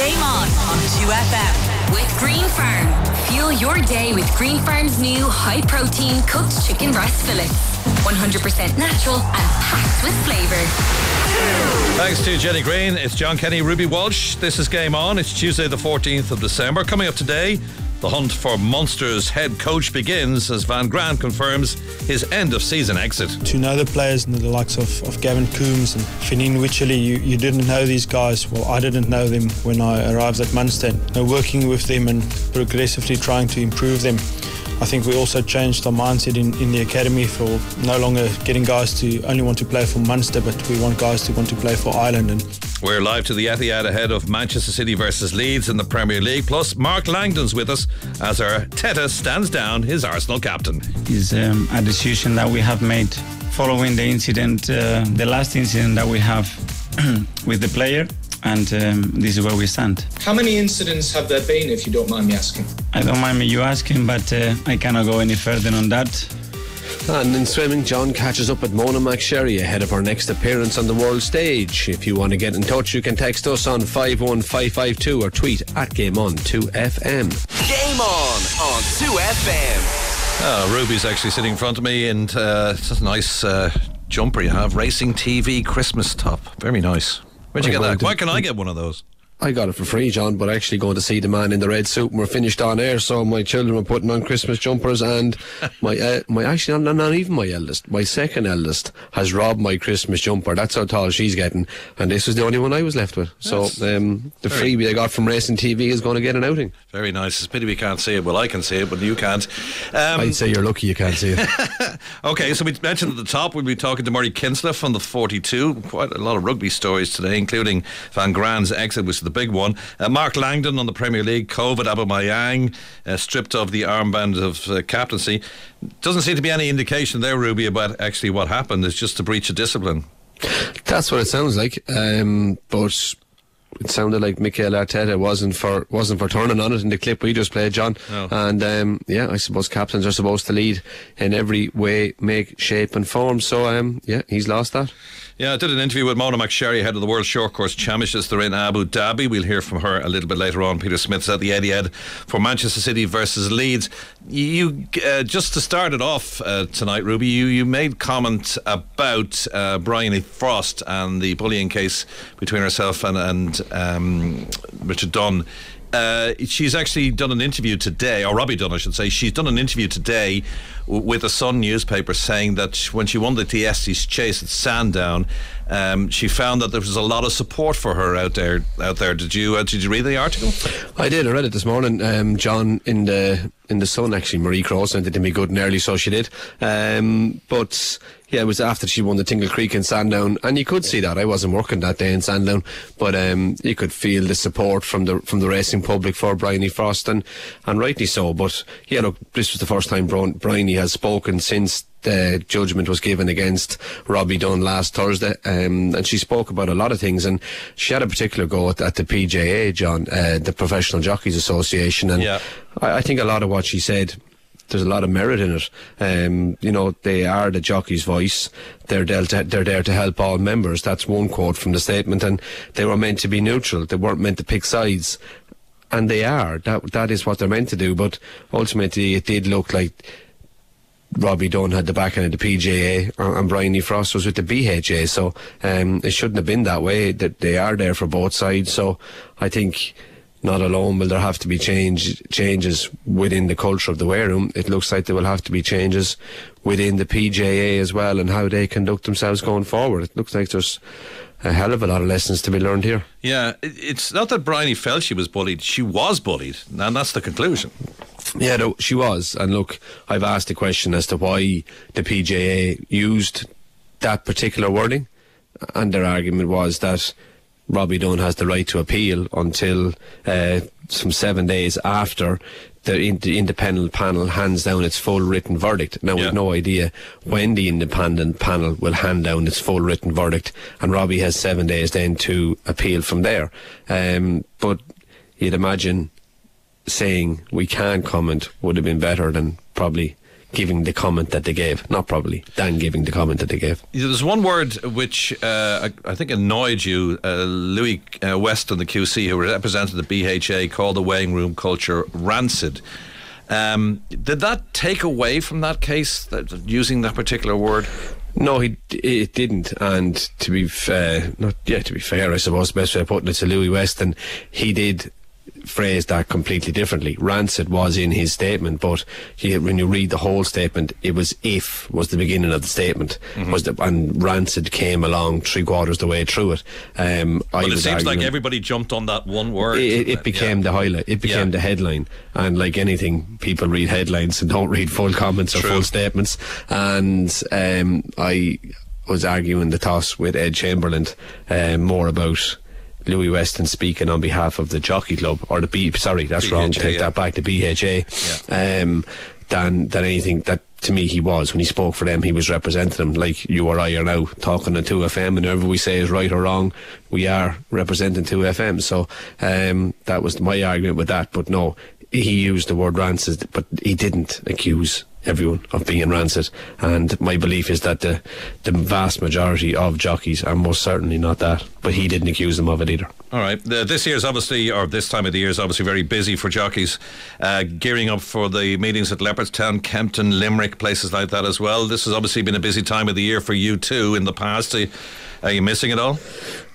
Game On on 2FM. With Green Farm. Fuel your day with Green Farm's new high protein cooked chicken breast fillets. 100% natural and packed with flavour. Thanks to Jenny Green. It's John Kenny, Ruby Walsh. This is Game On. It's Tuesday, the 14th of December. Coming up today, the hunt for Munster's head coach begins as Van Graan confirms his end of season exit. To know the players and the likes of, of Gavin Coombs and Fineen Wycherley, you, you didn't know these guys. Well, I didn't know them when I arrived at Munster. Now, working with them and progressively trying to improve them. I think we also changed our mindset in, in the academy for no longer getting guys to only want to play for Munster, but we want guys to want to play for Ireland. And we're live to the Etihad ahead of Manchester City versus Leeds in the Premier League. Plus, Mark Langdon's with us as Arteta stands down his Arsenal captain. It's um, a decision that we have made following the incident, uh, the last incident that we have with the player and um, this is where we stand. How many incidents have there been, if you don't mind me asking? I don't mind me you asking, but uh, I cannot go any further on that. And in swimming, John catches up with Mona McSharry ahead of her next appearance on the world stage. If you want to get in touch, you can text us on 51552 or tweet at Game On 2FM. Game On on 2FM. Oh, Ruby's actually sitting in front of me, and uh, it's a nice uh, jumper you have. Racing TV Christmas top. Very nice. Where'd you get that? Why can I get one of those? I got it for free, John, but actually going to see the man in the red suit and we're finished on air, so my children were putting on Christmas jumpers and my uh, my actually not, not even my eldest, my second eldest has robbed my Christmas jumper. That's how tall she's getting, and this was the only one I was left with. So um, the freebie I got from Racing TV is going to get an outing. Very nice. It's pity we can't see it. Well, I can see it, but you can't. Um, I'd say you're lucky you can't see it. okay, so we mentioned at the top we'll be talking to Murray Kinsella from the 42. Quite a lot of rugby stories today, including Van Graan's exit, which is the big one. Uh, Mark Langdon on the Premier League, COVID Aubameyang uh, stripped of the armband of uh, captaincy. Doesn't seem to be any indication there, Ruby, about actually what happened. It's just a breach of discipline. That's what it sounds like. Um, but it sounded like Mikel Arteta wasn't for wasn't for turning on it in the clip we just played, John. Oh. And um, yeah, I suppose captains are supposed to lead in every way, make, shape, and form. So um, yeah, he's lost that. Yeah, I did an interview with Mona McSharry, head of the World Short Course Championships. They're in Abu Dhabi. We'll hear from her a little bit later on. Peter Smith's at the Etihad for Manchester City versus Leeds. You uh, just to start it off uh, tonight, Ruby. You you made comment about uh, Bryony Frost and the bullying case between herself and and um, Richard Dunn uh, she's actually done an interview today, or Robbie Dunne, I should say. She's done an interview today with a Sun newspaper saying that when she won the Thyestes Chase at Sandown, um, she found that there was a lot of support for her out there. Out there, did you uh, did you read the article? I did. I read it this morning. Um, John in the in the Sun actually. Marie Cross sent it to me good and early, so she did. Um, but yeah, it was after she won the Tingle Creek in Sandown, and you could see that. I wasn't working that day in Sandown, but um, you could feel the support from the from the racing public for Bryony Frost, and and rightly so. But yeah, look, this was the first time Bryony has spoken since the judgment was given against Robbie Dunne last Thursday, um, and she spoke about a lot of things, and she had a particular go at, at the PJA, John, uh, the Professional Jockeys Association, and yeah. I, I think a lot of what she said there's a lot of merit in it. Um, you know, they are the jockey's voice. They're there, to, they're there to help all members. That's one quote from the statement. And they were meant to be neutral. They weren't meant to pick sides. And they are. That that is what they're meant to do. But ultimately, it did look like Robbie Dunne had the backing of the PJA and Bryony Frost was with the BHA. So um, it shouldn't have been that way. That they are there for both sides. So I think not alone will there have to be change changes within the culture of the wear room. It looks like there will have to be changes within the PJA as well and how they conduct themselves going forward. It looks like there's a hell of a lot of lessons to be learned here. Yeah, it's not that Bryony felt she was bullied; she was bullied, and that's the conclusion. Yeah, no, she was. And look, I've asked the question as to why the PJA used that particular wording, and their argument was that Robbie Dunne has the right to appeal until uh, some seven days after the, the, independent panel hands down its full written verdict. Now, yeah. we've no idea when the independent panel will hand down its full written verdict, and Robbie has seven days then to appeal from there. Um, but you'd imagine saying we can't comment would have been better than probably giving the comment that they gave. Not probably Dan giving the comment that they gave. There's one word which uh, I, I think annoyed you, uh, Louis uh, Weston, the QC, who represented the BHA, called the weighing room culture rancid. Um, did that take away from that case, that, using that particular word? No, he it didn't. And to be fair, not yeah, to be fair, I suppose the best way of putting it to Louis Weston, he did phrase that completely differently. Rancid was in his statement, but he, when you read the whole statement, it was if was the beginning of the statement, Mm-hmm. was the, and rancid came along three quarters the way through it. Um, I But it seems like everybody jumped on that one word. it, it became Yeah. the highlight. It became Yeah. the headline. And like anything, people read headlines and don't read full comments or True. full statements. And um, I was arguing the toss with Ed Chamberlain um, more about Louis Weston speaking on behalf of the Jockey Club or the B. Sorry, that's wrong. Take yeah. that back. The BHA. Um, than than anything that to me he was when he spoke for them he was representing them like you or I are now talking to 2FM and whatever we say is right or wrong we are representing 2FM so um, that was my argument with that but no he used the word rancid but he didn't accuse everyone of being rancid and my belief is that the the vast majority of jockeys are most certainly not that but he didn't accuse them of it either All right. The, this year's obviously, or this time of the year is obviously very busy for jockeys, uh, gearing up for the meetings at Leopardstown, Kempton, Limerick, places like that as well. This has obviously been a busy time of the year for you too in the past. Are you, are you missing it all?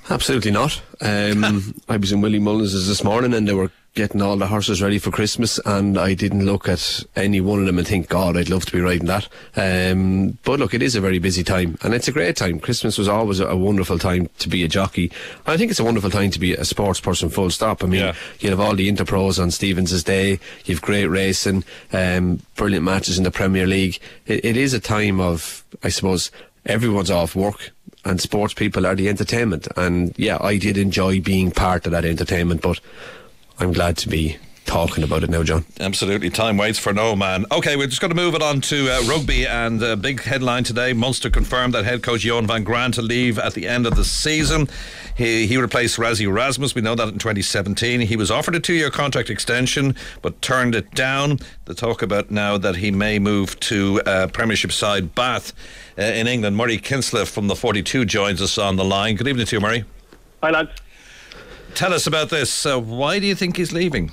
Absolutely not. Um, I was in Willie Mullins's this morning and they were getting all the horses ready for Christmas and I didn't look at any one of them and think, God, I'd love to be riding that. Um, but look, it is a very busy time and it's a great time. Christmas was always a, wonderful time to be a jockey. I think it's a wonderful time to be a sports person full stop. I mean, Yeah. you have all the Interpros on Stevens's Day, you've great racing, um, brilliant matches in the Premier League. It, it is a time of, I suppose, everyone's off work and sports people are the entertainment. And yeah, I did enjoy being part of that entertainment, but I'm glad to be talking about it now, John. Absolutely. Time waits for no man. Okay, we're just going to move it on to uh, rugby and a big headline today. Munster confirmed that head coach Johan van Graan to leave at the end of the season. He, he replaced Rassie Erasmus. We know that in 2017. He was offered a two year contract extension but turned it down. The talk about now that he may move to uh, Premiership side Bath uh, in England. Murray Kinsella from the 42 joins us on the line. Good evening to you, Murray. Hi, lads. Tell us about this. Uh, why do you think he's leaving?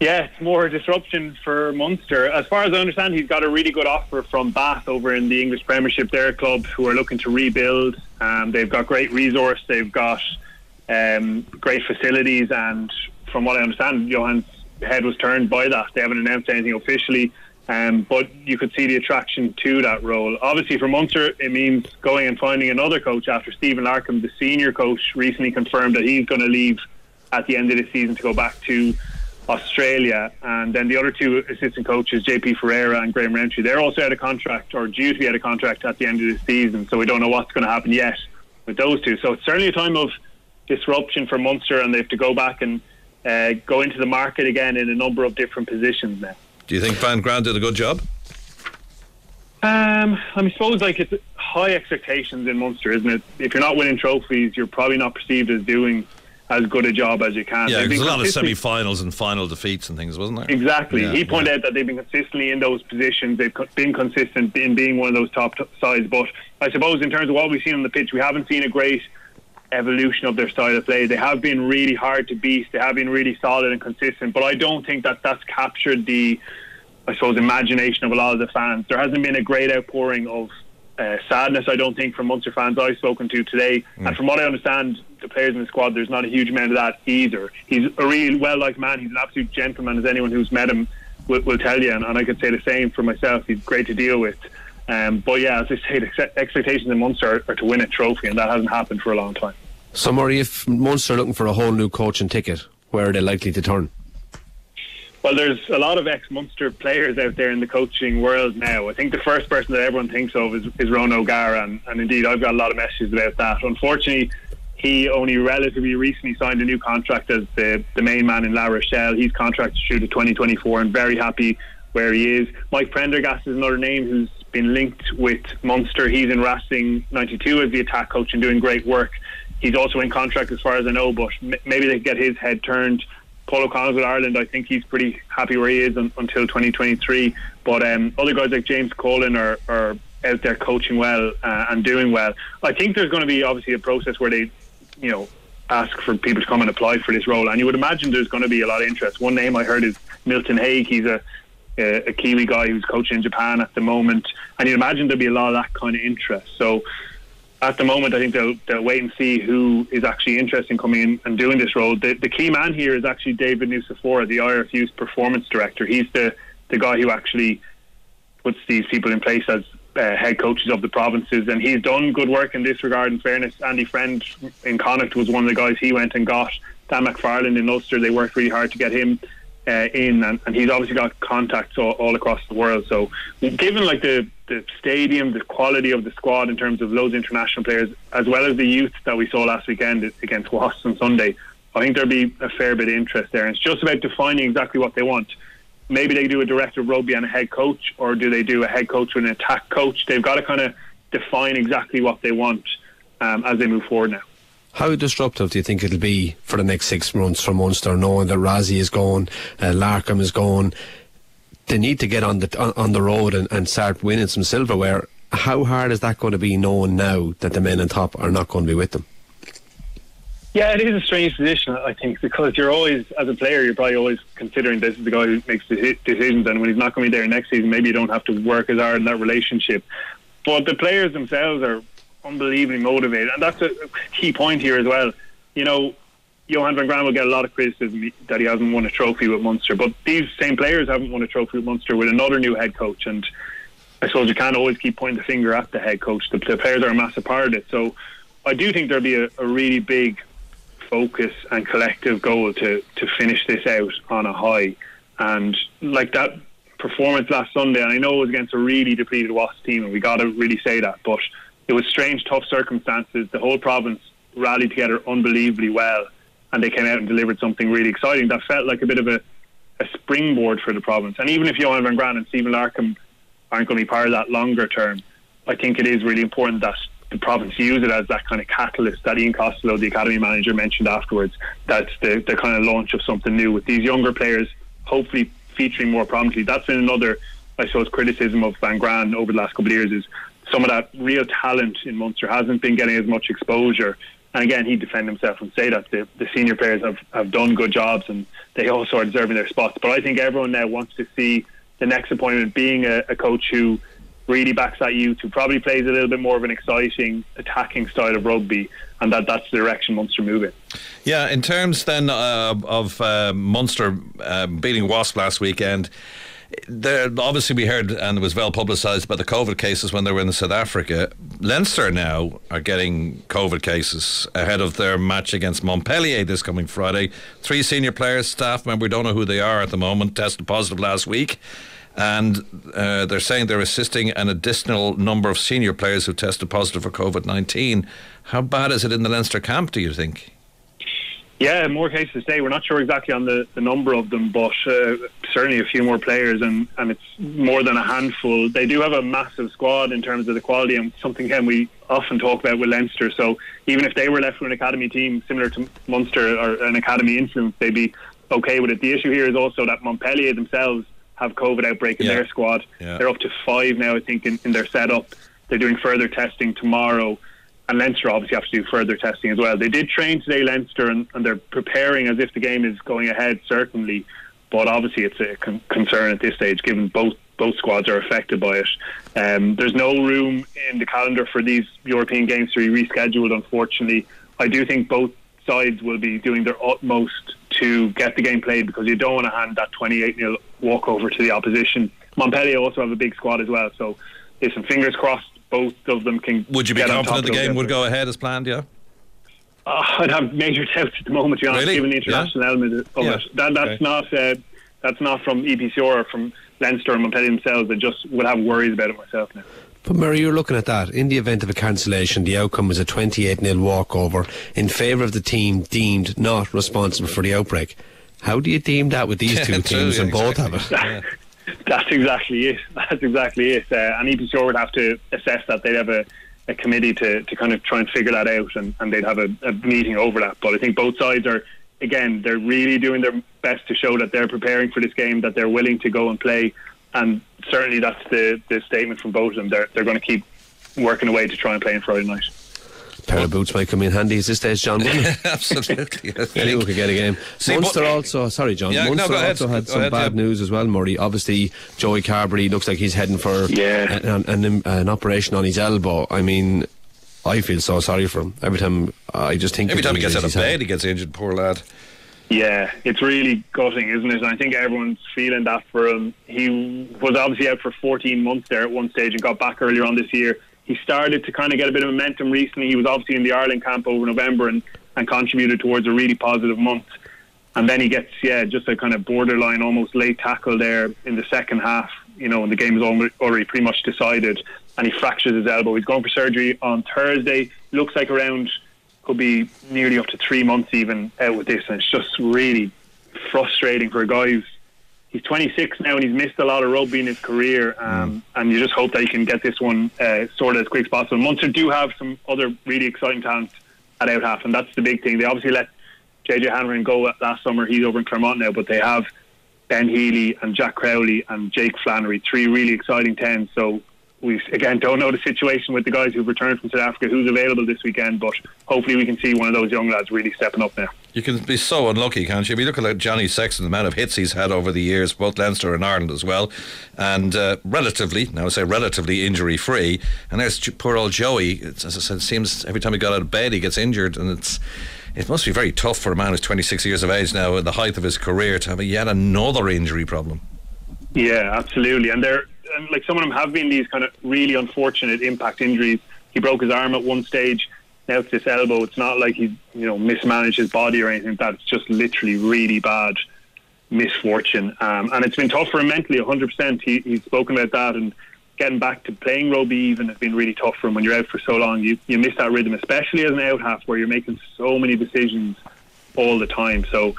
Yeah, it's more disruption for Munster. As far as I understand, he's got a really good offer from Bath over in the English Premiership. They're club who are looking to rebuild. Um, they've got great resource. They've got um, great facilities, and from what I understand, Johan's head was turned by that. They haven't announced anything officially, um, but you could see the attraction to that role. Obviously, for Munster, it means going and finding another coach after Stephen Larkham, the senior coach, recently confirmed that he's going to leave at the end of the season to go back to Australia. And then the other two assistant coaches, JP Ferreira and Graham Rowntree, they're also out of contract or due to be out of contract at the end of the season. So we don't know what's going to happen yet with those two. So it's certainly a time of disruption for Munster, and they have to go back and uh, go into the market again in a number of different positions now. Do you think Van Graan did a good job? Um, I mean, suppose like it's high expectations in Munster, isn't it? If you're not winning trophies, you're probably not perceived as doing as good a job as you can. Yeah, there's a lot of semi-finals and final defeats and things, wasn't there? Exactly. Yeah, he pointed yeah. out that they've been consistently in those positions. They've been consistent in being one of those top t- sides. But I suppose in terms of what we've seen on the pitch, we haven't seen a great evolution of their style of play. They have been really hard to beat. They have been really solid and consistent. But I don't think that that's captured the, I suppose, imagination of a lot of the fans. There hasn't been a great outpouring of uh, sadness, I don't think, from Munster fans I've spoken to today. And from what I understand, the players in the squad, there's not a huge amount of that either. He's a really well liked man. He's an absolute gentleman, as anyone who's met him will, will tell you. And, and I could say the same for myself. He's great to deal with. Um, but yeah, as I say, the expectations in Munster are, are to win a trophy, and that hasn't happened for a long time. So, Murray, if Munster are looking for a whole new coaching ticket, where are they likely to turn? Well, there's a lot of ex-Munster players out there in the coaching world now. I think the first person that everyone thinks of is, is Ron O'Gara, and, and indeed I've got a lot of messages about that. Unfortunately, he only relatively recently signed a new contract as the, the main man in La Rochelle. He's contracted through to 2024 and very happy where he is. Mike Prendergast is another name who's been linked with Munster. He's in Racing 92 as the attack coach and doing great work. He's also in contract as far as I know, but maybe they get his head turned Paul O'Connell's with Ireland. I think he's pretty happy where he is un, until 2023. But um, other guys like James Cullen are, are out there coaching well uh, and doing well. I think there's going to be obviously a process where they, you know, ask for people to come and apply for this role. And you would imagine there's going to be a lot of interest. One name I heard is Milton Haig. He's a a, Kiwi guy who's coaching in Japan at the moment, and you'd imagine there'll be a lot of that kind of interest. So at the moment, I think they'll they'll wait and see who is actually interested in coming in and doing this role. The, the key man here is actually David Nucifora, the IRFU's performance director. He's the the guy who actually puts these people in place as uh, head coaches of the provinces, and he's done good work in this regard. In fairness, Andy Friend in Connacht was one of the guys he went and got. Dan McFarland in Ulster, they worked really hard to get him uh, in, and, and, he's obviously got contacts all, all, across the world. So, given like the the stadium, the quality of the squad in terms of loads of international players, as well as the youth that we saw last weekend against Wasps on Sunday, I think there'll be a fair bit of interest there. And it's just about defining exactly what they want. Maybe they do a director of rugby and a head coach, or do they do a head coach with an attack coach? They've got to kind of define exactly what they want um, as they move forward now. How disruptive do you think it'll be for the next six months for Munster, knowing that Rassie is gone, uh, Larkham is gone? They need to get on the on, on the road and, and start winning some silverware. How hard is that going to be, knowing now that the men on top are not going to be with them? Yeah, it is a strange position, I think, because you're always, as a player, you're probably always considering this is the guy who makes the decisions, and when he's not going to be there next season, maybe you don't have to work as hard in that relationship. But the players themselves are unbelievably motivated, and that's a key point here as well. You know, Johan van Graan will get a lot of criticism that he hasn't won a trophy with Munster, but these same players haven't won a trophy with Munster with another new head coach, and I suppose you can't always keep pointing the finger at the head coach. The, the players are a massive part of it, so I do think there'll be a, a really big focus and collective goal to to finish this out on a high, and like that performance last Sunday, and I know it was against a really depleted Wasps team, and we got to really say that, but it was strange, tough circumstances. The whole province rallied together unbelievably well, and they came out and delivered something really exciting that felt like a bit of a, a springboard for the province. And even if Johan van Graan and Stephen Larkham aren't going to be part of that longer term, I think it is really important that the province use it as that kind of catalyst that Ian Costello, the academy manager, mentioned afterwards. That's the, the kind of launch of something new with these younger players, hopefully featuring more prominently. That's been another, I suppose, criticism of Van Graan over the last couple of years is some of that real talent in Munster hasn't been getting as much exposure. And again, he'd defend himself and say that the, the senior players have, have done good jobs and they also are deserving their spots. But I think everyone now wants to see the next appointment being a, a coach who really backs that youth, who probably plays a little bit more of an exciting attacking style of rugby, and that that's the direction Munster move in. Yeah, in terms then uh, of uh, Munster uh, beating Wasp last weekend there obviously we heard and it was well publicised about the COVID cases when they were in South Africa. Leinster now are getting COVID cases ahead of their match against Montpellier this coming Friday. Three senior players, staff member, we don't know who they are at the moment, tested positive last week. And uh, they're saying they're assisting an additional number of senior players who tested positive for COVID 19. How bad is it in the Leinster camp, do you think? Yeah, more cases today. We're not sure exactly on the, the number of them, but uh, certainly a few more players, and, and it's more than a handful. They do have a massive squad in terms of the quality, and something again we often talk about with Leinster. So even if they were left with an academy team similar to Munster or an academy influence, they'd be okay with it. The issue here is also that Montpellier themselves have COVID outbreak in yeah. their squad. Yeah. They're up to five now, I think, in, in their setup. They're doing further testing tomorrow and Leinster obviously have to do further testing as well. They did train today, Leinster, and, and they're preparing as if the game is going ahead, certainly. But obviously, it's a con- concern at this stage, given both both squads are affected by it. Um, there's no room in the calendar for these European games to be rescheduled. Unfortunately, I do think both sides will be doing their utmost to get the game played because you don't want to hand that 28 0 walkover to the opposition. Montpellier also have a big squad as well, so listen, fingers crossed both of them can. Would you be confident the game would go ahead as planned? Yeah. Uh, I'd have major doubts at the moment, to be honest, really? given the international yeah. element of yeah. it. That, that's okay. not uh, that's not from EPCR or from Leinster and Montpellier themselves. I just would have worries about it myself now. But Murray, you're looking at that. In the event of a cancellation, the outcome is a 28 0 walkover in favour of the team deemed not responsible for the outbreak. How do you deem that with these two teams and both have it? That's exactly it. That's exactly it. Uh, and EPCR would have to assess that. They'd have a, a committee to, to kind of try and figure that out, and, and they'd have a, a meeting over that. But I think both sides are again, they're really doing their best to show that they're preparing for this game, that they're willing to go and play, and certainly that's the the statement from both of them. They're they're going to keep working away to try and play on Friday night. Pair of boots might come in handy at this stage, John. Wouldn't it? Absolutely. I think. Anyone could get a game. See, Munster but- also, sorry, John. Yeah, no, Munster go ahead. also had some ahead, bad yeah. news as well, Murray. Obviously, Joey Carberry looks like he's heading for Yeah. an, an, an operation on his elbow. I mean, I feel so sorry for him. Every time I just think Every time he gets out of injuries he's bed, he gets injured. Poor lad. Yeah, it's really gutting, isn't it? And I think everyone's feeling that for him. He was obviously out for 14 months there at one stage and got back earlier on this year. He started to kind of get a bit of momentum recently. He was obviously in the Ireland camp over November and, and contributed towards a really positive month. And then he gets, yeah, just a kind of borderline, almost late tackle there in the second half, you know, and the game is already pretty much decided. And he fractures his elbow. He's going for surgery on Thursday. Looks like around could be nearly up to three months even out with this, and it's just really frustrating for a guy who's he's 26 now and he's missed a lot of rugby in his career, um, and you just hope that he can get this one uh, sorted as quick as possible. Munster do have some other really exciting talent at out half, and that's the big thing. They obviously let JJ Hanrahan go last summer. He's over in Clermont now, but they have Ben Healy and Jack Crowley and Jake Flannery, three really exciting tens. So we again don't know the situation with the guys who've returned from South Africa, who's available this weekend, but hopefully we can see one of those young lads really stepping up now. You can be so unlucky, can't you? If you look at Johnny Sexton, the amount of hits he's had over the years, both Leinster and Ireland as well, and uh, relatively, now I say relatively injury free. And there's poor old Joey. It's, as I said, it seems every time he got out of bed, he gets injured, and it's it must be very tough for a man who's 26 years of age now, at the height of his career, to have yet another injury problem. Yeah, absolutely. And they're and like some of them have been these kind of really unfortunate impact injuries. He broke his arm at one stage. Now it's elbow. It's not like he you know mismanaged his body or anything That's just literally really bad misfortune. Um, and it's been tough for him mentally. 100%. He, he's spoken about that and getting back to playing rugby even has been really tough for him when you're out for so long. You you miss that rhythm, especially as an out half where you're making so many decisions all the time. So,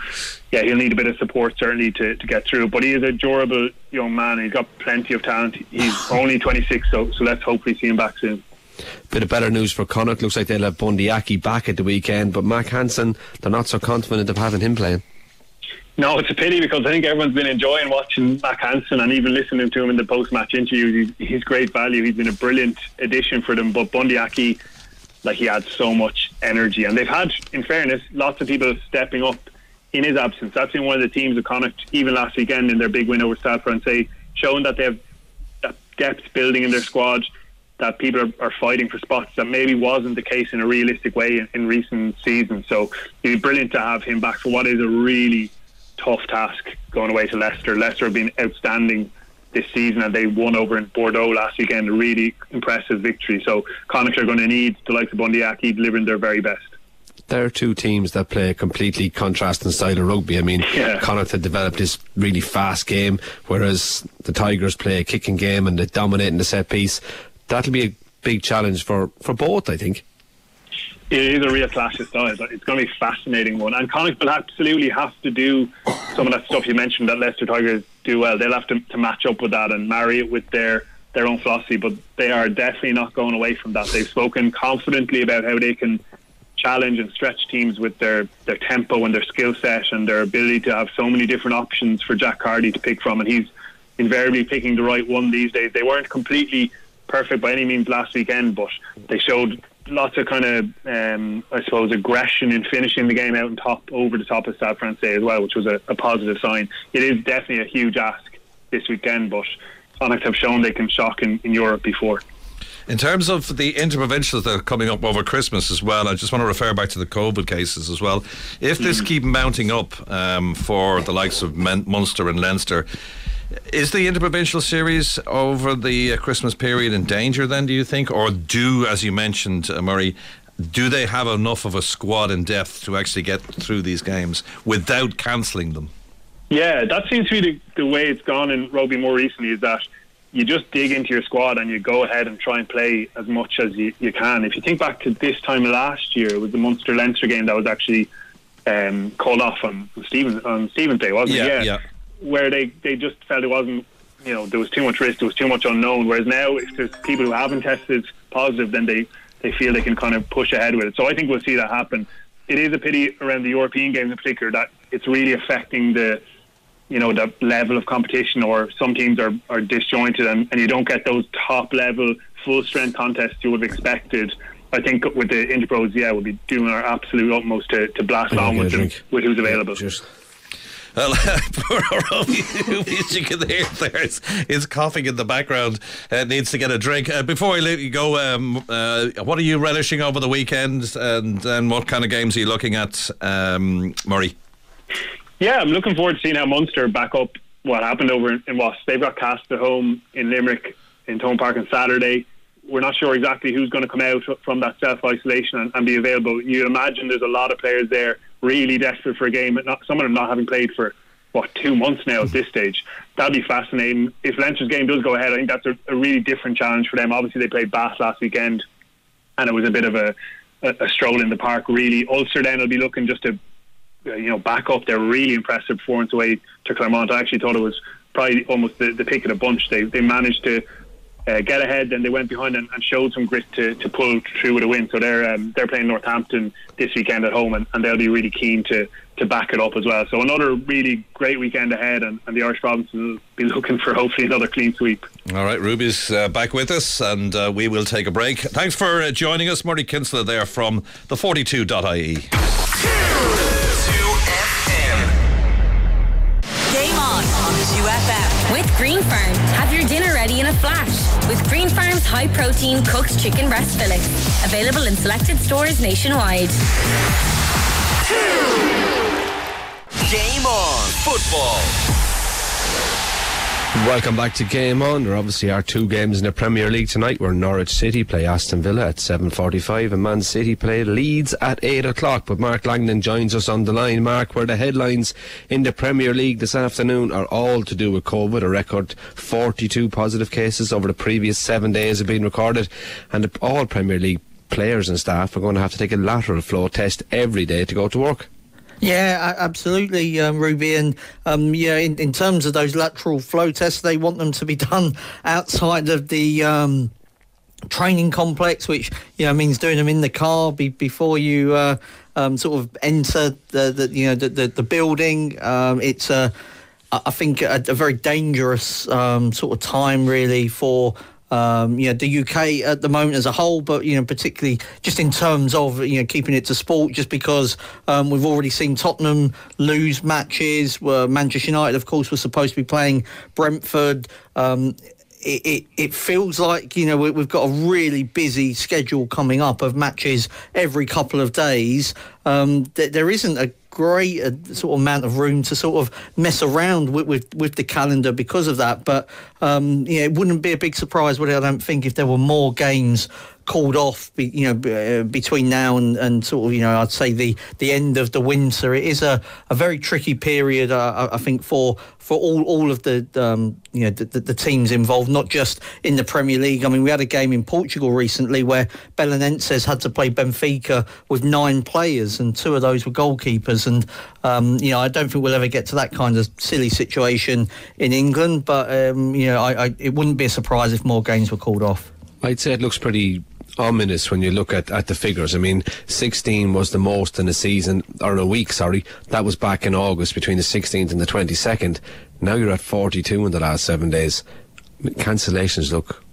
yeah, he'll need a bit of support certainly to, to get through. But he is a durable young man. He's got plenty of talent. He's only 26, so so let's hopefully see him back soon. Bit of better news for Connacht. Looks like they'll have Bundee Aki back at the weekend, but Mac Hansen, they're not so confident of having him playing. No, it's a pity because I think everyone's been enjoying watching Mac Hansen and even listening to him in the post-match interviews. He's, he's great value. He's been a brilliant addition for them. But Bundee Aki, like he adds so much energy, and they've had, in fairness, lots of people stepping up in his absence. That's one of the teams of Connacht, even last weekend in their big win over Stade Francais, showing that they have that depth building in their squad. That people are, are fighting for spots that maybe wasn't the case in a realistic way in, in recent seasons. So it'd be brilliant to have him back for what is a really tough task going away to Leicester. Leicester have been outstanding this season and they won over in Bordeaux last weekend, a really impressive victory. So Connacht are going to need the likes of Bundee Aki delivering their very best. There are two teams that play a completely contrasting style of rugby. I mean, Yeah. Connacht had developed this really fast game, whereas the Tigers play a kicking game and they dominate in the set piece. That'll be a big challenge for, for both, I think. It is a real clash of styles. It's going to be a fascinating one. And Connacht will absolutely have to do some of that stuff you mentioned that Leicester Tigers do well. They'll have to, to match up with that and marry it with their, their own philosophy. But they are definitely not going away from that. They've spoken confidently about how they can challenge and stretch teams with their, their tempo and their skill set and their ability to have so many different options for Jack Carty to pick from. And he's invariably picking the right one these days. They weren't completely perfect by any means last weekend, but they showed lots of kind of, um, I suppose, aggression in finishing the game out on top, over the top of Stade Francais as well, which was a, a positive sign. It is definitely a huge ask this weekend, but Connacht have shown they can shock in, in Europe before. In terms of the interprovincials that are coming up over Christmas as well, I just want to refer back to the COVID cases as well. If this keep mounting up um, for the likes of Munster and Leinster, is the interprovincial series over the uh, Christmas period in danger then, do you think? Or do, as you mentioned, uh, Murray, do they have enough of a squad in depth to actually get through these games without cancelling them? Yeah, that seems to be the, the way it's gone in rugby more recently. Is that you just dig into your squad and you go ahead and try and play as much as you, you can. If you think back to this time last year, it was the Munster Leinster game that was actually um, called off on Stephen on Stephen's Day, wasn't Yeah, it? yeah. Where they they just felt it wasn't. You know, there was too much risk, there was too much unknown. Whereas now, if there's people who haven't tested positive, then they, they feel they can kind of push ahead with it. So I think we'll see that happen it is a pity around the European games in particular that it's really affecting the you know the level of competition or some teams are, are disjointed and, and you don't get those top level full strength contests you would have expected I think with the Interpros yeah we'll be doing our absolute utmost to, to blast on with them with who's available Just Poor as you can there, is, is coughing in the background. Uh, needs to get a drink. Uh, before I let you go, um, uh, what are you relishing over the weekend, and, and what kind of games are you looking at, um, Murray? Yeah, I'm looking forward to seeing how Munster back up what happened over in, in. They've got Castres at home in Limerick in Thomond Park on Saturday. We're not sure exactly who's going to come out from that self isolation and, and, be available. You'd imagine there's a lot of players there really desperate for a game. Not, some of them not having played for what two months now at this stage. That'll be fascinating. If Leinster's game does go ahead, I think that's a, a really different challenge for them. Obviously, they played Bath last weekend, and it was a bit of a, a, a stroll in the park. Really, Ulster then will be looking just to you know back up their really impressive performance away to Clermont. I actually thought it was probably almost the, the pick of the bunch. They they managed to uh, get ahead, then they went behind and, and, showed some grit to, to pull through with a win. So they're um, they're playing Northampton this weekend at home, and, and, they'll be really keen to to back it up as well. So another really great weekend ahead, and, and the Irish province will be looking for hopefully another clean sweep. All right, Ruby's uh, back with us, and uh, we will take a break. Thanks for uh, joining us, Murray Kinsella, there from the 42.ie. Game on on 2FM. With Green Farm, have your dinner ready in a flash. With Green Farm's high protein cooked chicken breast fillet. Available in selected stores nationwide. Two. Game on football. Welcome back to Game On. There obviously are two games in the Premier League tonight where Norwich City play Aston Villa at 7.45 and Man City play Leeds at 8 o'clock. But Mark Langdon joins us on the line. Mark, where the headlines in the Premier League this afternoon are all to do with COVID. A record 42 positive cases over the previous seven days have been recorded and all Premier League players and staff are going to have to take a lateral flow test every day to go to work. Yeah, absolutely, um, Ruby. And um, yeah, in, in, terms of those lateral flow tests, they want them to be done outside of the. Um, training complex, which you know means doing them in the car be, before you uh, um, sort of enter the, the you know the the, the building. Um, it's a I think a, a very dangerous um, sort of time really for um, you know, the UK at the moment as a whole, but you know, particularly just in terms of you know keeping it to sport, just because um, we've already seen Tottenham lose matches. Where Manchester United, of course, was supposed to be playing Brentford. Um, it, it, it, feels like you know we've got a really busy schedule coming up of matches every couple of days. Um, there isn't a great uh, sort of amount of room to sort of mess around with with, with the calendar because of that. But um, yeah, it wouldn't be a big surprise, would it? I don't think if there were more games called off, you know, uh, between now and, and sort of, you know, I'd say the, the end of the winter. It is a, a very tricky period, uh, I think, for for all, all of the um, you know the, the, teams involved, not just in the Premier League. I mean, we had a game in Portugal recently where Belenenses had to play Benfica with nine players, and two of those were goalkeepers. And um, you know, I don't think we'll ever get to that kind of silly situation in England. But um, you know, I, I, it wouldn't be a surprise if more games were called off. I'd say it looks pretty ominous when you look at, at the figures. I mean, 16 was the most in a season, or in a week, sorry. That was back in August between the 16th and the 22nd. Now you're at 42 in the last seven days. cancellations look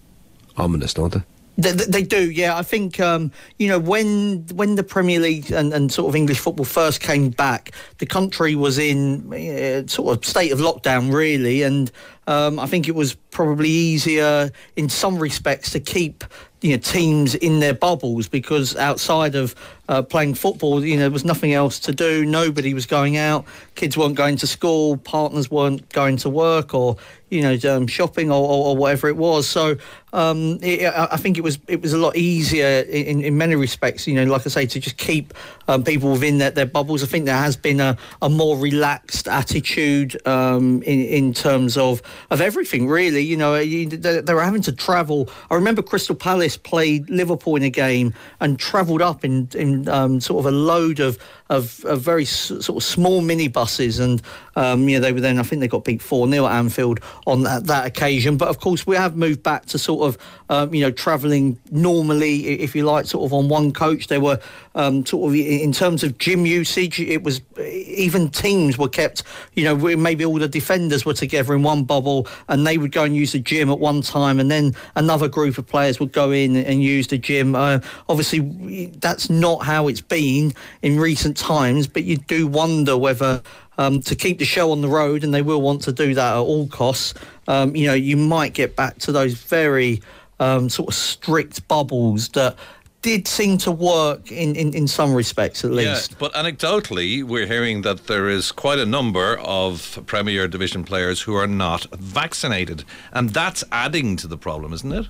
ominous, don't they? They, they, do, yeah. I think um, you know when when the Premier League and, and, sort of English football first came back, the country was in uh, sort of state of lockdown, really, and um, I think it was probably easier in some respects to keep you know teams in their bubbles because outside of uh, playing football, you know, there was nothing else to do. Nobody was going out. Kids weren't going to school. Partners weren't going to work or you know um, shopping or, or, or, whatever it was. So um, it, I think it was it was a lot easier in, in many respects. You know, like I say, to just keep um, people within their, their, bubbles. I think there has been a, a more relaxed attitude um, in in terms of of everything. Really, you know, they, they were having to travel. I remember Crystal Palace played Liverpool in a game and travelled up in in um, sort of a load of of, of very s- sort of small minibuses, and um, you know they were then I think they got beat four 0 at Anfield on that, that occasion. But of course we have moved back to sort of um, you know travelling normally, if you like, sort of on one coach. There were um, sort of in terms of gym usage, it was even teams were kept. You know maybe all the defenders were together in one bubble, and they would go and use the gym at one time, and then another group of players would go in and use the gym. Uh, obviously, that's not how it's been in recent times, but you do wonder whether. Um, to keep the show on the road, and they will want to do that at all costs. Um, you know, you might get back to those very um, sort of strict bubbles that did seem to work in, in, in some respects, at least. Yeah, but anecdotally, we're hearing that there is quite a number of Premier Division players who are not vaccinated, and that's adding to the problem, isn't it?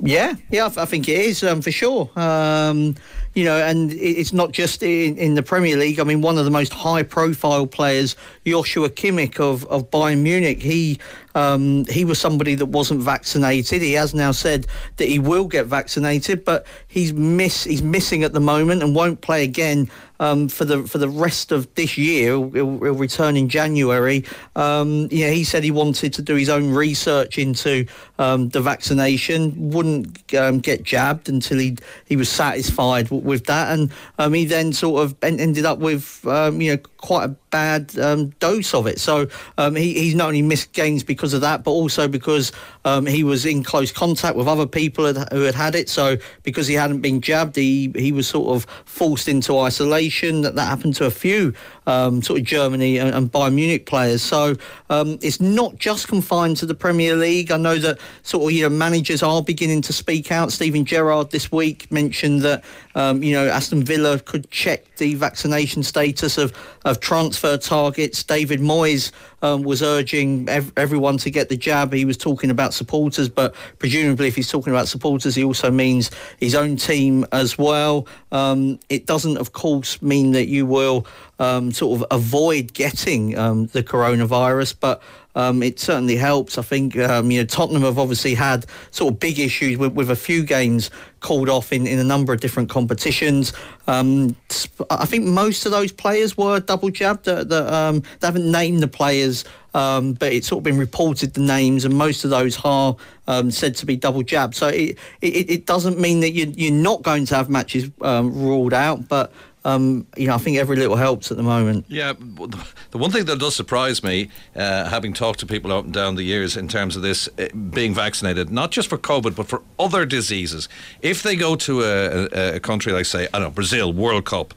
Yeah, yeah, I, think it is um, for sure. Um, you know, and it's not just in, in the Premier League. I mean, one of the most high-profile players, Joshua Kimmich of, of Bayern Munich, he um, he was somebody that wasn't vaccinated. He has now said that he will get vaccinated, but he's miss he's missing at the moment and won't play again um, for the for the rest of this year. He'll, he'll return in January. Um, yeah, he said he wanted to do his own research into um, the vaccination. Wouldn't um, get jabbed until he he was satisfied w- with that, and um, he then sort of ended up with um, you know quite a bad um, dose of it. So um, he, he's not only missed games because of that, but also because um, he was in close contact with other people who had had it. So because he hadn't been jabbed, he he was sort of forced into isolation. That that happened to a few um, sort of Germany and, and Bayern Munich players. So um, it's not just confined to the Premier League. I know that sort of you know managers are beginning to speak out. Steven Gerrard this week mentioned that um, you know Aston Villa could check the vaccination status of of transfer targets. David Moyes um, was urging ev- everyone to get the jab. He was talking about supporters, but presumably, if he's talking about supporters, he also means his own team as well. Um, it doesn't, of course, mean that you will um, sort of avoid getting um, the coronavirus, but um, it certainly helps. I think um, you know Tottenham have obviously had sort of big issues with, with a few games called off in, in a number of different competitions. Um, I think most of those players were double jabbed. That, that, um, they haven't named the players. Um, but it's sort of been reported the names, and most of those are um, said to be double jabbed. So it, it, it doesn't mean that you, you're not going to have matches um, ruled out, but um, you know I think every little helps at the moment. Yeah, the- one thing that does surprise me, uh, having talked to people up and down the years in terms of this uh, being vaccinated, not just for COVID but for other diseases. If they go to a, a, a country like, say, I don't know, Brazil World Cup,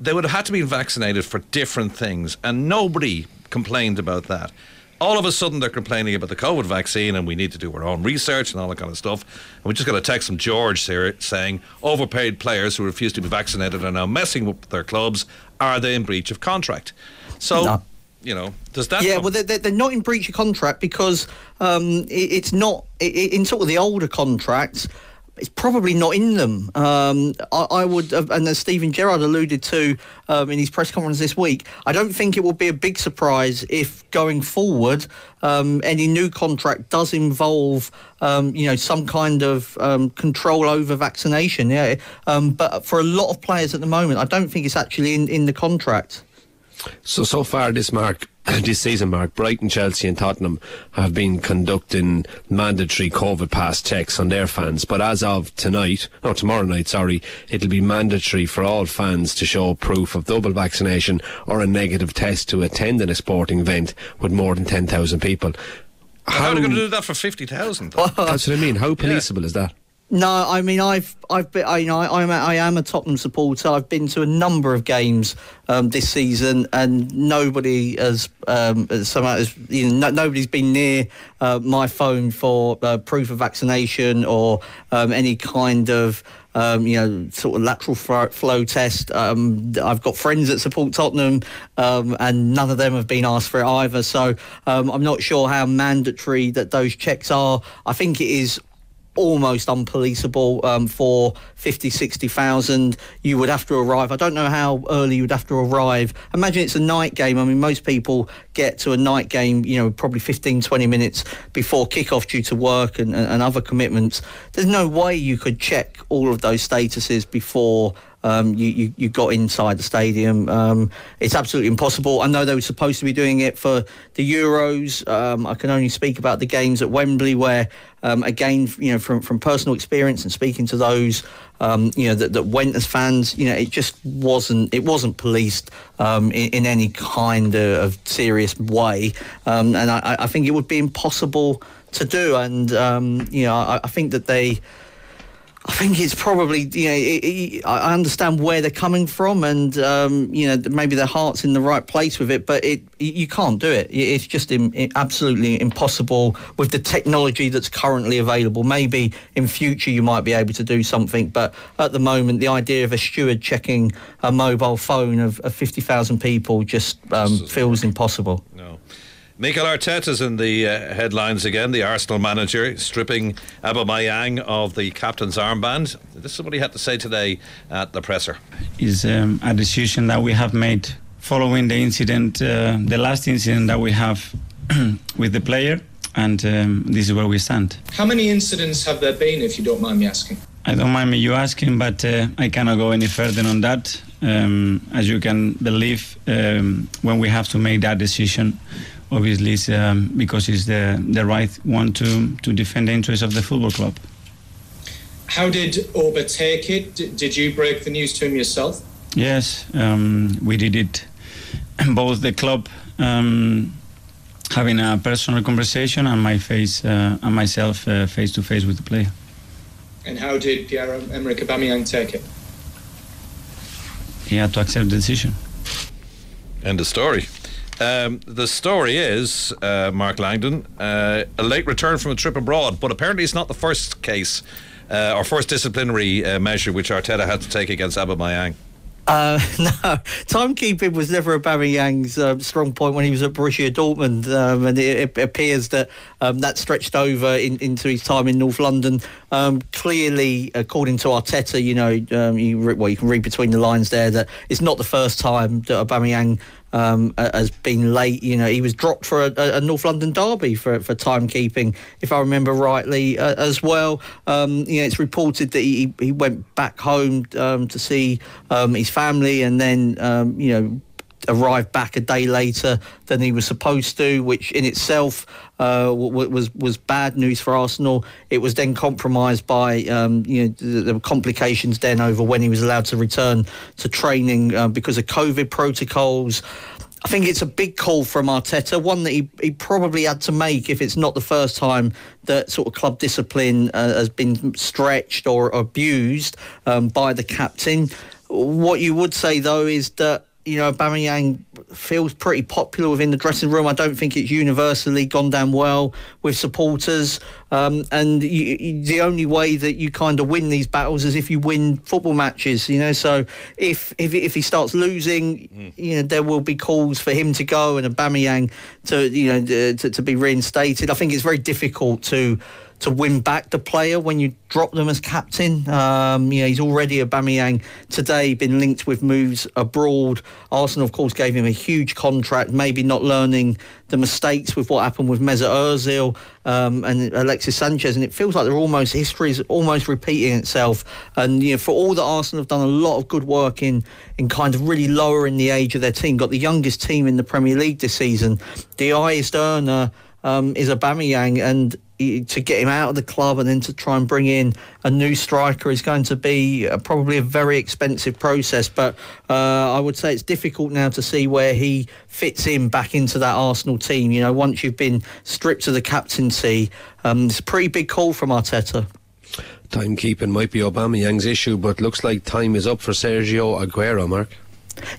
they would have had to be vaccinated for different things, and nobody complained about that. All of a sudden, they're complaining about the COVID vaccine, and we need to do our own research and all that kind of stuff. And we just got a text from George here saying overpaid players who refuse to be vaccinated are now messing with their clubs. Are they in breach of contract? So, No. you know, does that? Yeah, come- well, they're, they're not in breach of contract because um, it, it's not in sort of the older contracts. It's probably not in them. Um, I, I would, and as Steven Gerrard alluded to um, in his press conference this week, I don't think it will be a big surprise if going forward um, any new contract does involve, um, you know, some kind of um, control over vaccination. Yeah, um, but for a lot of players at the moment, I don't think it's actually in, in the contract. So so far this mark this season, Mark, Brighton, Chelsea, and Tottenham have been conducting mandatory COVID pass checks on their fans. But as of tonight, or tomorrow night, sorry, it'll be mandatory for all fans to show proof of double vaccination or a negative test to attend in a sporting event with more than ten thousand people. How are they going to do that for fifty thousand? That's what I mean. How policeable is that? No, I mean I've I've been I, you know I, I'm a, I am a Tottenham supporter. I've been to a number of games um, this season, and nobody has um, somehow has, you know, no, nobody's been near uh, my phone for uh, proof of vaccination or um, any kind of. Um, you know, sort of lateral flow test. Um, I've got friends that support Tottenham, um, and none of them have been asked for it either. So um, I'm not sure how mandatory that those checks are. I think it is almost unpoliceable um, for 50, 60,000. You would have to arrive. I don't know how early you would have to arrive. Imagine it's a night game. I mean, most people get to a night game, you know, probably 15, 20 minutes before kickoff due to work and, and, and other commitments. There's no way you could check all of those statuses before um, you, you, you got inside the stadium. Um, it's absolutely impossible. I know they were supposed to be doing it for the Euros. Um, I can only speak about the games at Wembley, where um, again, you know, from from personal experience and speaking to those, um, you know, that, that went as fans, you know, it just wasn't it wasn't policed um, in, in, any kind of, serious way, and I, I, think it would be impossible to do. And you know, I, I think that they I think it's probably you know it, it, I understand where they're coming from and um, you know maybe their heart's in the right place with it, but it you can't do it. It's just in, absolutely impossible with the technology that's currently available. Maybe in future you might be able to do something, but at the moment the idea of a steward checking a mobile phone of, of fifty thousand people just um, feels impossible. No. Mikel Arteta's in the uh, headlines again. The Arsenal manager stripping Aubameyang of the captain's armband. This is what he had to say today at the presser. Is um, a decision that we have made following the incident, uh, the last incident that we have with the player, and um, this is where we stand. How many incidents have there been, if you don't mind me asking? I don't mind me you asking, but uh, I cannot go any further on that. Um, as you can believe, um, when we have to make that decision, obviously it's, um, because it's the, the right one to, to defend the interests of the football club. How did Auba take it? D- did you break the news to him yourself? Yes, um, we did it. Both the club um, having a personal conversation and my face uh, and myself uh, face to face with the player. And how did Pierre-Emerick Aubameyang take it? He had to accept the decision. End of story. Um, the story is, uh, Mark Langdon, uh, a late return from a trip abroad, but apparently it's not the first case uh, or first disciplinary uh, measure which Arteta had to take against Aubameyang. Uh, no, timekeeping was never Aubameyang's um, strong point when he was at Borussia Dortmund, um, and it, it, appears that um, that stretched over in, into his time in North London. Um, clearly, according to Arteta, you know, um, you, well, you can read between the lines there that it's not the first time that Aubameyang um, been late. You know, he was dropped for a, a North London derby for, for timekeeping, if I remember rightly, uh, as well. Um, you know, it's reported that he, he went back home um, to see um, his family and then, um, you know, arrived back a day later than he was supposed to, which in itself uh, was was bad news for Arsenal. It was then compromised by um, you know the, the, complications then over when he was allowed to return to training uh, because of COVID protocols. I think it's a big call from Arteta, one that he, he probably had to make if it's not the first time that sort of club discipline uh, has been stretched or abused um, by the captain. What you would say though is that you know, Aubameyang feels pretty popular within the dressing room. I don't think it's universally gone down well with supporters. Um, and you, you, the only way that you kind of win these battles is if you win football matches, you know. So if if, if he starts losing, mm. you know, there will be calls for him to go and a Aubameyang to, you know, to, to be reinstated. I think it's very difficult to to win back the player when you drop them as captain. Um, you know, he's already Aubameyang today been linked with moves abroad. Arsenal, of course, gave him a huge contract, maybe not learning the mistakes with what happened with Mesut Ozil um, and Alexis Sanchez, and it feels like they're almost history is almost repeating itself. And you know, for all that Arsenal have done a lot of good work in in kind of really lowering the age of their team, got the youngest team in the Premier League this season, the highest earner um, is Aubameyang, and to get him out of the club and then to try and bring in a new striker is going to be uh, probably a very expensive process. But uh, I would say it's difficult now to see where he fits in back into that Arsenal team. You know, once you've been stripped of the captaincy, um, it's a pretty big call from Arteta. Timekeeping might be Aubameyang's issue, but looks like time is up for Sergio Aguero, Mark.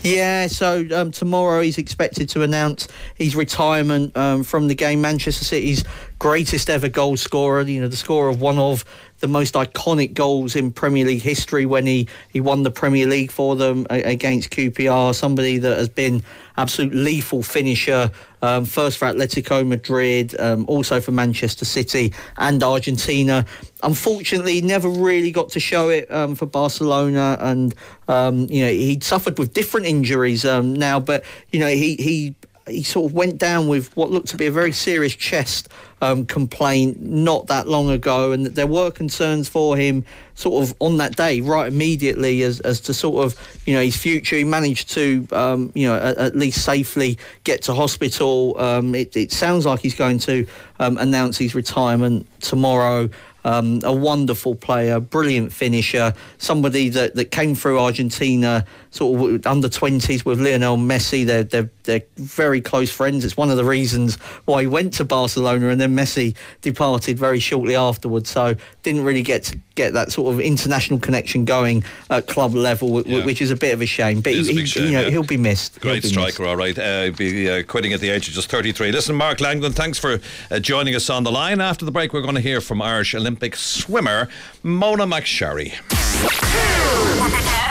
Yeah, so um, tomorrow he's expected to announce his retirement um, from the game. Manchester City's greatest ever goal scorer, you know, the scorer of one of the most iconic goals in Premier League history when he, he won the Premier League for them against QPR. Somebody that has been absolute lethal finisher, um, first for Atletico Madrid, um, also for Manchester City and Argentina. Unfortunately, never really got to show it um, for Barcelona, and um, you know he suffered with different injuries um, now. But you know he he he sort of went down with what looked to be a very serious chest um, complaint not that long ago, and there were concerns for him sort of on that day, right immediately, as, as to sort of you know his future. He managed to um, you know at, at, least safely get to hospital. Um, it, it, sounds like he's going to um, announce his retirement tomorrow. Um, a wonderful player, brilliant finisher, somebody that, that came through Argentina sort of under 20s with Lionel Messi. They're, they're, they're very close friends. It's one of the reasons why he went to Barcelona and then Messi departed very shortly afterwards. So didn't really get to get that sort of international connection going at club level, yeah. which is a bit of a shame. But he, he, shame, you know, yeah. he'll be missed. Great be striker, missed. all right. Uh, be uh, quitting at the age of just 33. Listen, Mark Langdon, thanks for uh, joining us on the line. After the break, we're going to hear from Irish Olympic swimmer Mona McSharry.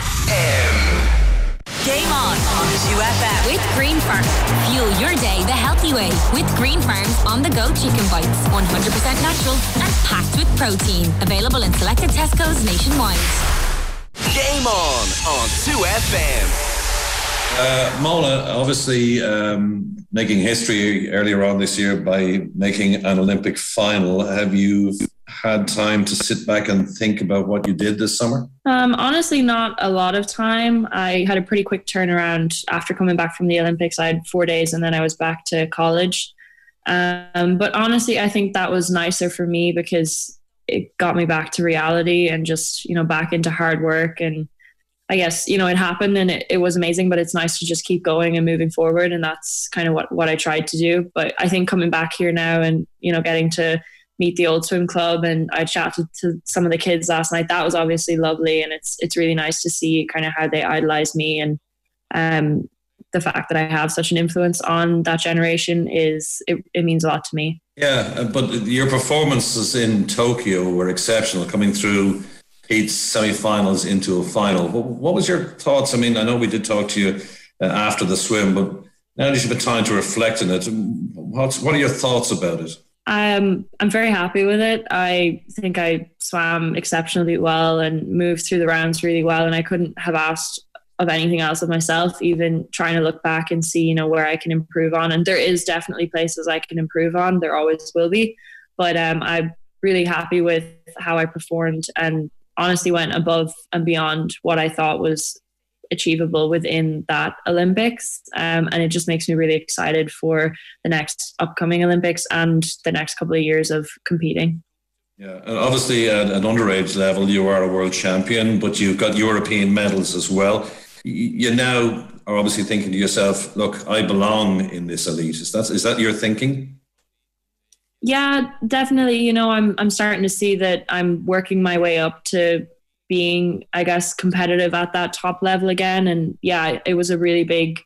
Game on on 2FM. With Green Farm. Fuel your day the healthy way with Green Farm's on the go chicken bites. 100% natural and packed with protein. Available in selected Tesco's nationwide. Game on on 2FM. Uh, Mona, obviously um, making history earlier on this year by making an Olympic final. Have you had time to sit back and think about what you did this summer? Um, honestly, not a lot of time. I had a pretty quick turnaround after coming back from the Olympics. I had four days and then I was back to college. Um, but honestly, I think that was nicer for me because it got me back to reality and just, you know, back into hard work. And I guess, you know, it happened and it, it was amazing, but it's nice to just keep going and moving forward. And that's kind of what, what I tried to do. But I think coming back here now and, you know, getting to meet the old swim club and I chatted to some of the kids last night. That was obviously lovely and it's it's really nice to see kind of how they idolize me and um, the fact that I have such an influence on that generation is it, it means a lot to me. Yeah, uh, but your performances in Tokyo were exceptional, coming through Pete's semi-finals into a final. What was your thoughts? I mean, I know we did talk to you uh, after the swim, but now that you've had time to reflect on it, what are your thoughts about it? Um, I'm very happy with it. I think I swam exceptionally well and moved through the rounds really well, and I couldn't have asked of anything else of myself. Even trying to look back and see, you know, where I can improve on, and there is definitely places I can improve on. There always will be, but um, I'm really happy with how I performed and honestly went above and beyond what I thought was achievable within that Olympics. Um, and it just makes me really excited for the next upcoming Olympics and the next couple of years of competing. Yeah, and obviously at an underage level, you are a world champion, but you've got European medals as well. You now are obviously thinking to yourself, "Look, I belong in this elite." Is that is that your thinking? Yeah, definitely. You know, I'm I'm starting to see that I'm working my way up to being, I guess, competitive at that top level again. And yeah, it was a really big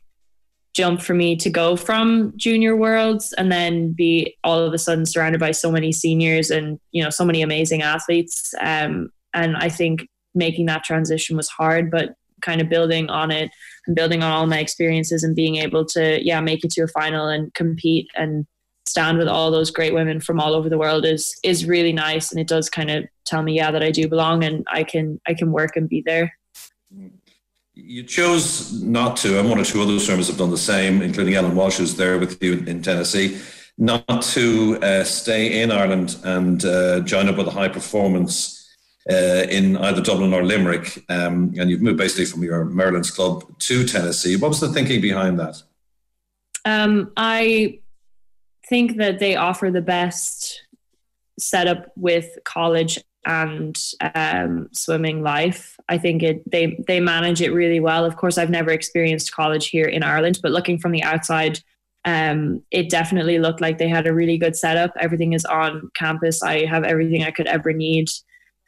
jump for me to go from junior worlds and then be all of a sudden surrounded by so many seniors and you know so many amazing athletes um, and i think making that transition was hard but kind of building on it and building on all my experiences and being able to yeah make it to a final and compete and stand with all those great women from all over the world is is really nice and it does kind of tell me yeah that I do belong and I can I can work and be there. You chose not to, and one or two other swimmers have done the same, including Ellen Walsh, who's there with you in Tennessee, not to uh, stay in Ireland and uh, join up with a high performance uh, in either Dublin or Limerick. Um, and you've moved basically from your Marlins club to Tennessee. What was the thinking behind that? Um, I think that they offer the best setup with college and um, swimming life. I think it they they manage it really well. Of course, I've never experienced college here in Ireland, but looking from the outside, um, it definitely looked like they had a really good setup. Everything is on campus. I have everything I could ever need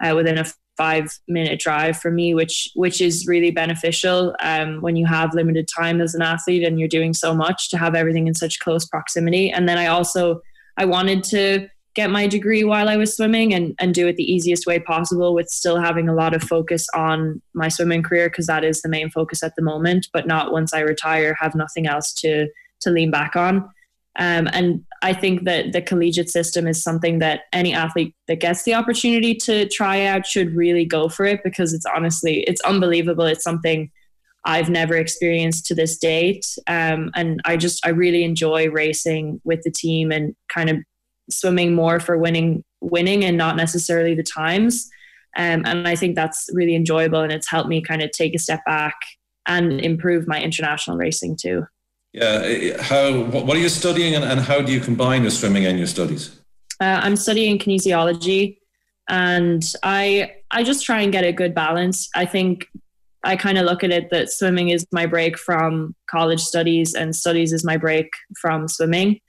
uh, within a five minute drive for me, which which is really beneficial um, when you have limited time as an athlete and you're doing so much to have everything in such close proximity. And then I also I wanted to get my degree while I was swimming and, and do it the easiest way possible with still having a lot of focus on my swimming career because that is the main focus at the moment, but not once I retire have nothing else to to lean back on. Um, and I think that the collegiate system is something that any athlete that gets the opportunity to try out should really go for it because it's honestly, it's unbelievable. It's something I've never experienced to this date. Um, and I just, I really enjoy racing with the team and kind of swimming more for winning, winning and not necessarily the times. Um, and I think that's really enjoyable and it's helped me kind of take a step back and improve my international racing too. Yeah. How, what are you studying and, and how do you combine your swimming and your studies? Uh, I'm studying kinesiology and I, I just try and get a good balance. I think I kind of look at it that swimming is my break from college studies and studies is my break from swimming.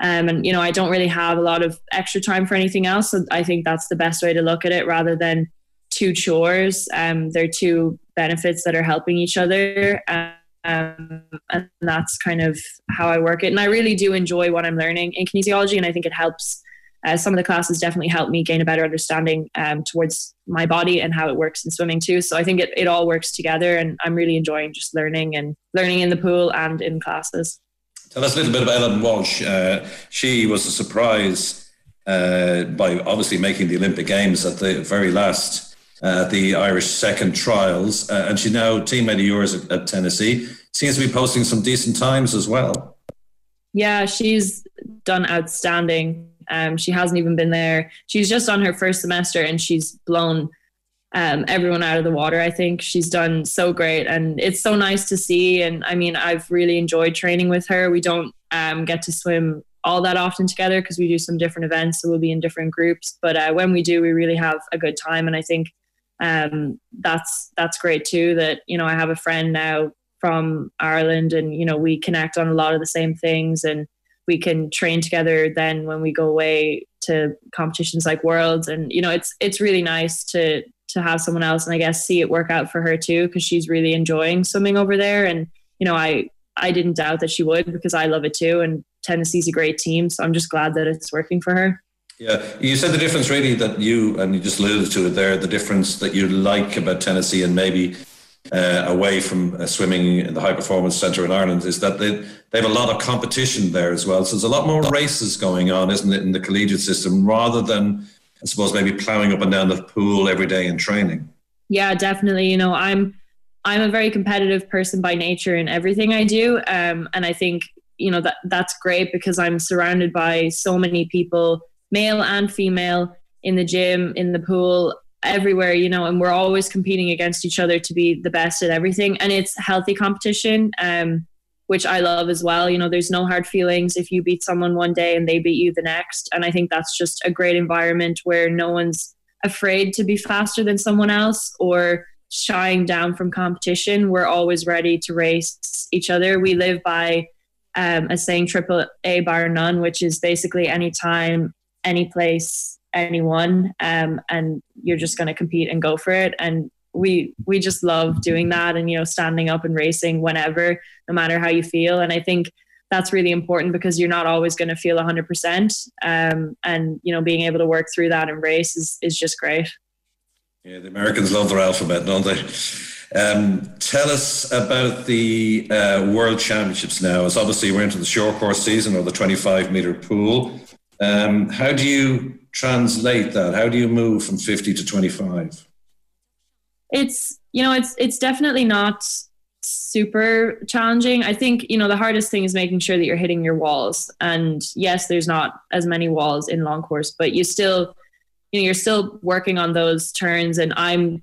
Um, and you know, I don't really have a lot of extra time for anything else. So I think that's the best way to look at it, rather than two chores. Um, they're two benefits that are helping each other, um, and that's kind of how I work it. And I really do enjoy what I'm learning in kinesiology, and I think it helps uh, some of the classes definitely helped me gain a better understanding um, towards my body and how it works in swimming too. So I think it, it all works together, and I'm really enjoying just learning and learning in the pool and in classes. Tell us a little bit about Ellen Walsh. Uh, she was a surprise uh, by obviously making the Olympic Games at the very last uh, the Irish second trials, uh, and she's now teammate of yours at, at Tennessee. Seems to be posting some decent times as well. Yeah, she's done outstanding um, she hasn't even been there. She's just on her first semester and she's blown um, everyone out of the water. I think she's done so great and it's so nice to see. And I mean, I've really enjoyed training with her. We don't um, get to swim all that often together because we do some different events. So we'll be in different groups. But uh, when we do, we really have a good time. And I think um, that's that's great too. That you know, I have a friend now from Ireland, and you know, we connect on a lot of the same things and we can train together then when we go away to competitions like worlds. And you know it's it's really nice to to have someone else and i guess see it work out for her too because she's really enjoying swimming over there. And you know i i didn't doubt that she would because i love it too and tennessee's a great team so i'm just glad that it's working for her. Yeah, you said the difference really that you and you just alluded to it there. The difference that you like about Tennessee and maybe uh, away from uh, swimming in the high performance centre in Ireland is that they they have a lot of competition there as well. So there's a lot more races going on, isn't it, in the collegiate system rather than I suppose maybe ploughing up and down the pool every day in training. Yeah, definitely. You know, I'm I'm a very competitive person by nature in everything I do, um, and I think you know that that's great because I'm surrounded by so many people, male and female, in the gym, in the pool, everywhere, you know, and we're always competing against each other to be the best at everything. And it's healthy competition, um, which I love as well. You know, there's no hard feelings if you beat someone one day and they beat you the next. And I think that's just a great environment where no one's afraid to be faster than someone else or shying down from competition. We're always ready to race each other. We live by um, a saying triple A bar none, which is basically anytime, any place, anyone um, and you're just going to compete and go for it. And we we just love doing that and you know standing up and racing whenever no matter how you feel. And i think that's really important because you're not always going to feel 100% um, and you know being able to work through that and race is, is just great. Yeah the americans love their alphabet don't they? Um, tell us about the uh, world championships now. As obviously we're into the short course season or the 25 meter pool um, how do you translate that? How do you move from 50 to 25? It's, you know, it's, it's definitely not super challenging. I think, you know, the hardest thing is making sure that you're hitting your walls. And yes, there's not as many walls in long course, but you still, you know, you're still working on those turns. And I'm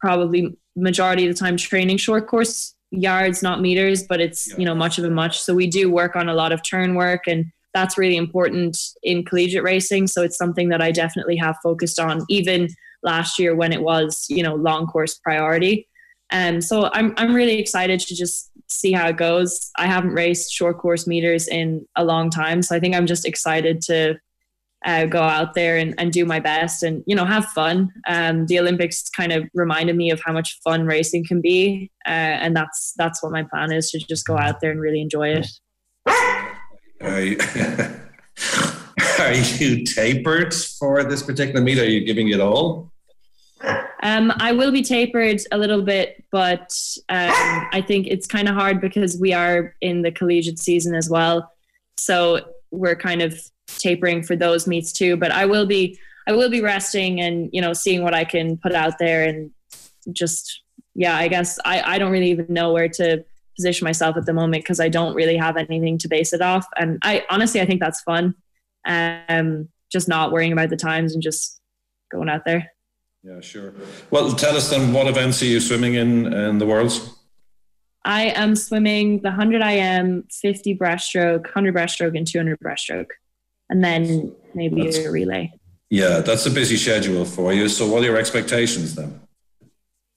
probably majority of the time training short course yards, not meters, but it's, yeah. you know, much of a much. So we do work on a lot of turn work and that's really important in collegiate racing. So it's something that I definitely have focused on, even last year when it was, you know, long course priority. And um, so I'm I'm really excited to just see how it goes. I haven't raced short course meters in a long time, so I think I'm just excited to uh, go out there and, and do my best and you know have fun. Um, the Olympics kind of reminded me of how much fun racing can be, uh, and that's that's what my plan is to just go out there and really enjoy it. Are you, are you tapered for this particular meet? Are you giving it all? Um, I will be tapered a little bit, but um, I think it's kind of hard because we are in the collegiate season as well. So we're kind of tapering for those meets too. But I will be, I will be resting and you know seeing what I can put out there and just yeah, I guess I, I don't really even know where to position myself at the moment because I don't really have anything to base it off. And I honestly, I think that's fun. Um, just not worrying about the times and just going out there. Yeah, sure. Well, tell us then, what events are you swimming in in the Worlds? I am swimming the 100 IM, 50 breaststroke, 100 breaststroke, and 200 breaststroke, and then maybe that's, a relay. Yeah, that's a busy schedule for you. So, what are your expectations then?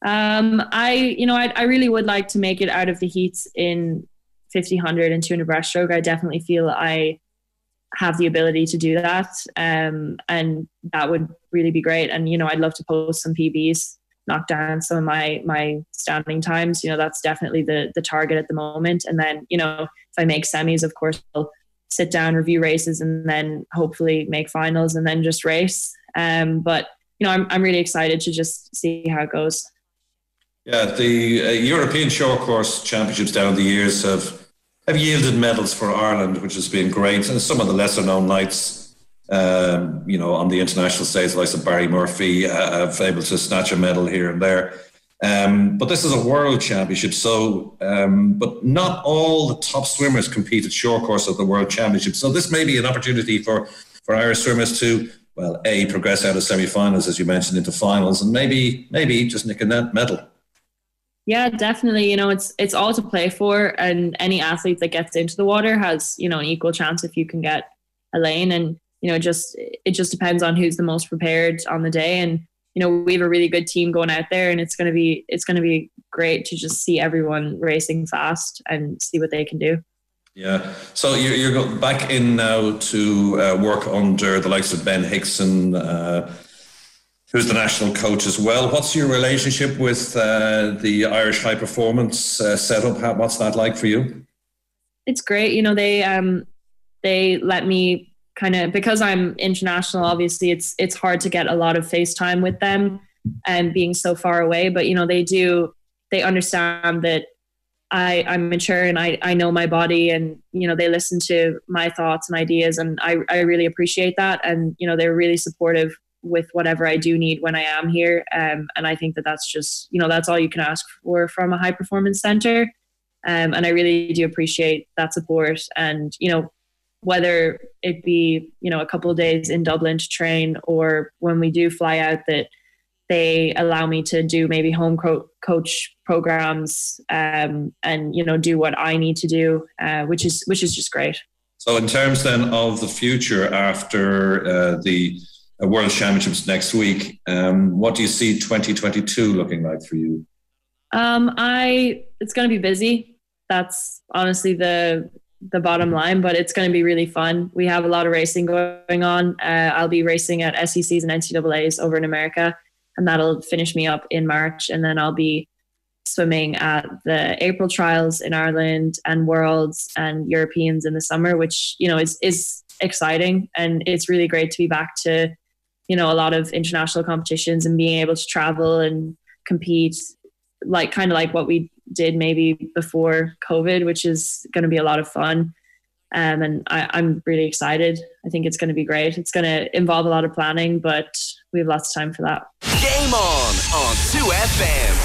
Um, I, you know, I, I really would like to make it out of the heats in 50, 100, and 200 breaststroke. I definitely feel I have the ability to do that. Um, and that would really be great. And, you know, I'd love to post some PBs, knock down some of my, my standing times. You know, that's definitely the, the target at the moment. And then, you know, if I make semis, of course, I'll sit down, review races, and then hopefully make finals and then just race. Um, but, you know, I'm, I'm really excited to just see how it goes. Yeah, the uh, European short course championships down the years have have yielded medals for Ireland, which has been great. And some of the lesser known nights, um, you know, on the international stage, like Barry Murphy, uh, have able to snatch a medal here and there. Um, but this is a world championship, so um, but not all the top swimmers compete at short course at the world championship. So this may be an opportunity for for Irish swimmers to well, a progress out of semi-finals, as you mentioned, into finals, and maybe maybe just nick a medal. Yeah, definitely. You know, it's it's all to play for, and any athlete that gets into the water has you know an equal chance if you can get a lane, and you know, just it just depends on who's the most prepared on the day, and you know, we have a really good team going out there, and it's gonna be it's gonna be great to just see everyone racing fast and see what they can do. Yeah. So you're, you're back in now to uh, work under the likes of Ben Higson. Uh, who's the national coach as well. What's your relationship with uh, the Irish high performance uh, setup? How, what's that like for you? It's great. You know, they um, they let me kind of because I'm international. Obviously, it's it's hard to get a lot of FaceTime with them and being so far away. But you know, they do. They understand that I, I'm mature and I, I know my body and, you know, they listen to my thoughts and ideas and I, I really appreciate that. And, you know, they're really supportive with whatever I do need when I am here. Um, and I think that that's just, you know, that's all you can ask for from a high performance center. Um, and I really do appreciate that support. And, you know, whether it be, you know, a couple of days in Dublin to train or when we do fly out that they allow me to do maybe home co- coach programs um, and, you know, do what I need to do, uh, which is, which is just great. So in terms then of the future after uh, the World Championships next week. Um, what do you see 2022 looking like for you? Um, I it's going to be busy. That's honestly the the bottom line, but it's going to be really fun. We have a lot of racing going on. Uh, I'll be racing at SECs and NCAA's over in America, and that'll finish me up in March, and then I'll be swimming at the April trials in Ireland and Worlds and Europeans in the summer, which you know is is exciting and it's really great to be back to you know a lot of international competitions and being able to travel and compete like kind of like what we did maybe before covid which is going to be a lot of fun. Um, and I, i'm really excited. I think it's going to be great. It's going to involve a lot of planning but we have lots of time for that. Game on on 2fm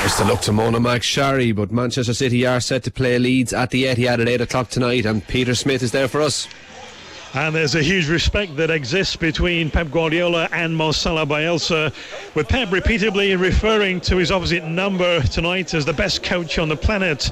There's the look to Mona McSharry, but Manchester City are set to play Leeds at the Etihad at 8 o'clock tonight, and Peter Smith is there for us. And there's a huge respect that exists between Pep Guardiola and Marcelo Bielsa, with Pep repeatedly referring to his opposite number tonight as the best coach on the planet.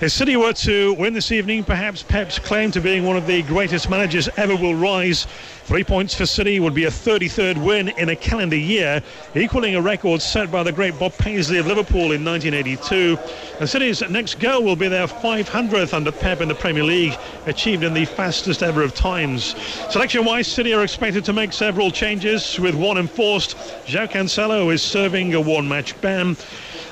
If City were to win this evening, perhaps Pep's claim to being one of the greatest managers ever will rise. Three points for City would be a 33rd win in a calendar year, equaling a record set by the great Bob Paisley of Liverpool in 1982. And City's next goal will be their 500th under Pep in the Premier League, achieved in the fastest ever of times. Selection-wise, City are expected to make several changes, with one enforced. João Cancelo is serving a one-match ban.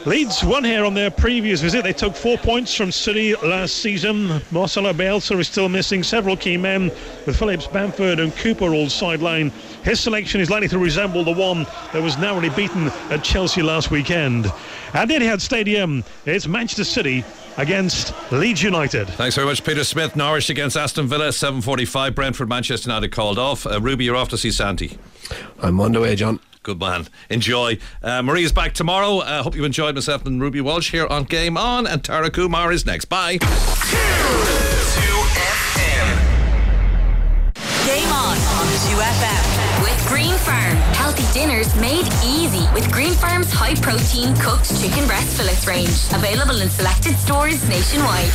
Leeds won here on their previous visit. They took four points from City last season. Marcelo Bielsa is still missing several key men, with Phillips, Bamford, and Cooper all sidelined. His selection is likely to resemble the one that was narrowly beaten at Chelsea last weekend. At Etihad Stadium, it's Manchester City against Leeds United. Thanks very much, Peter Smith. Norwich against Aston Villa, 7.45. Brentford, Manchester United called off. Uh, Ruby, you're off to see Santi. I'm on the way, John. Good man. Enjoy. Uh, Maria's back tomorrow. I uh, hope you enjoyed myself and Ruby Walsh here on Game On. And Tara Kumar is next. Bye. Game On on 2FM. With Green Farm. Healthy dinners made easy with Green Farm's high protein cooked chicken breast fillets range. Available in selected stores nationwide.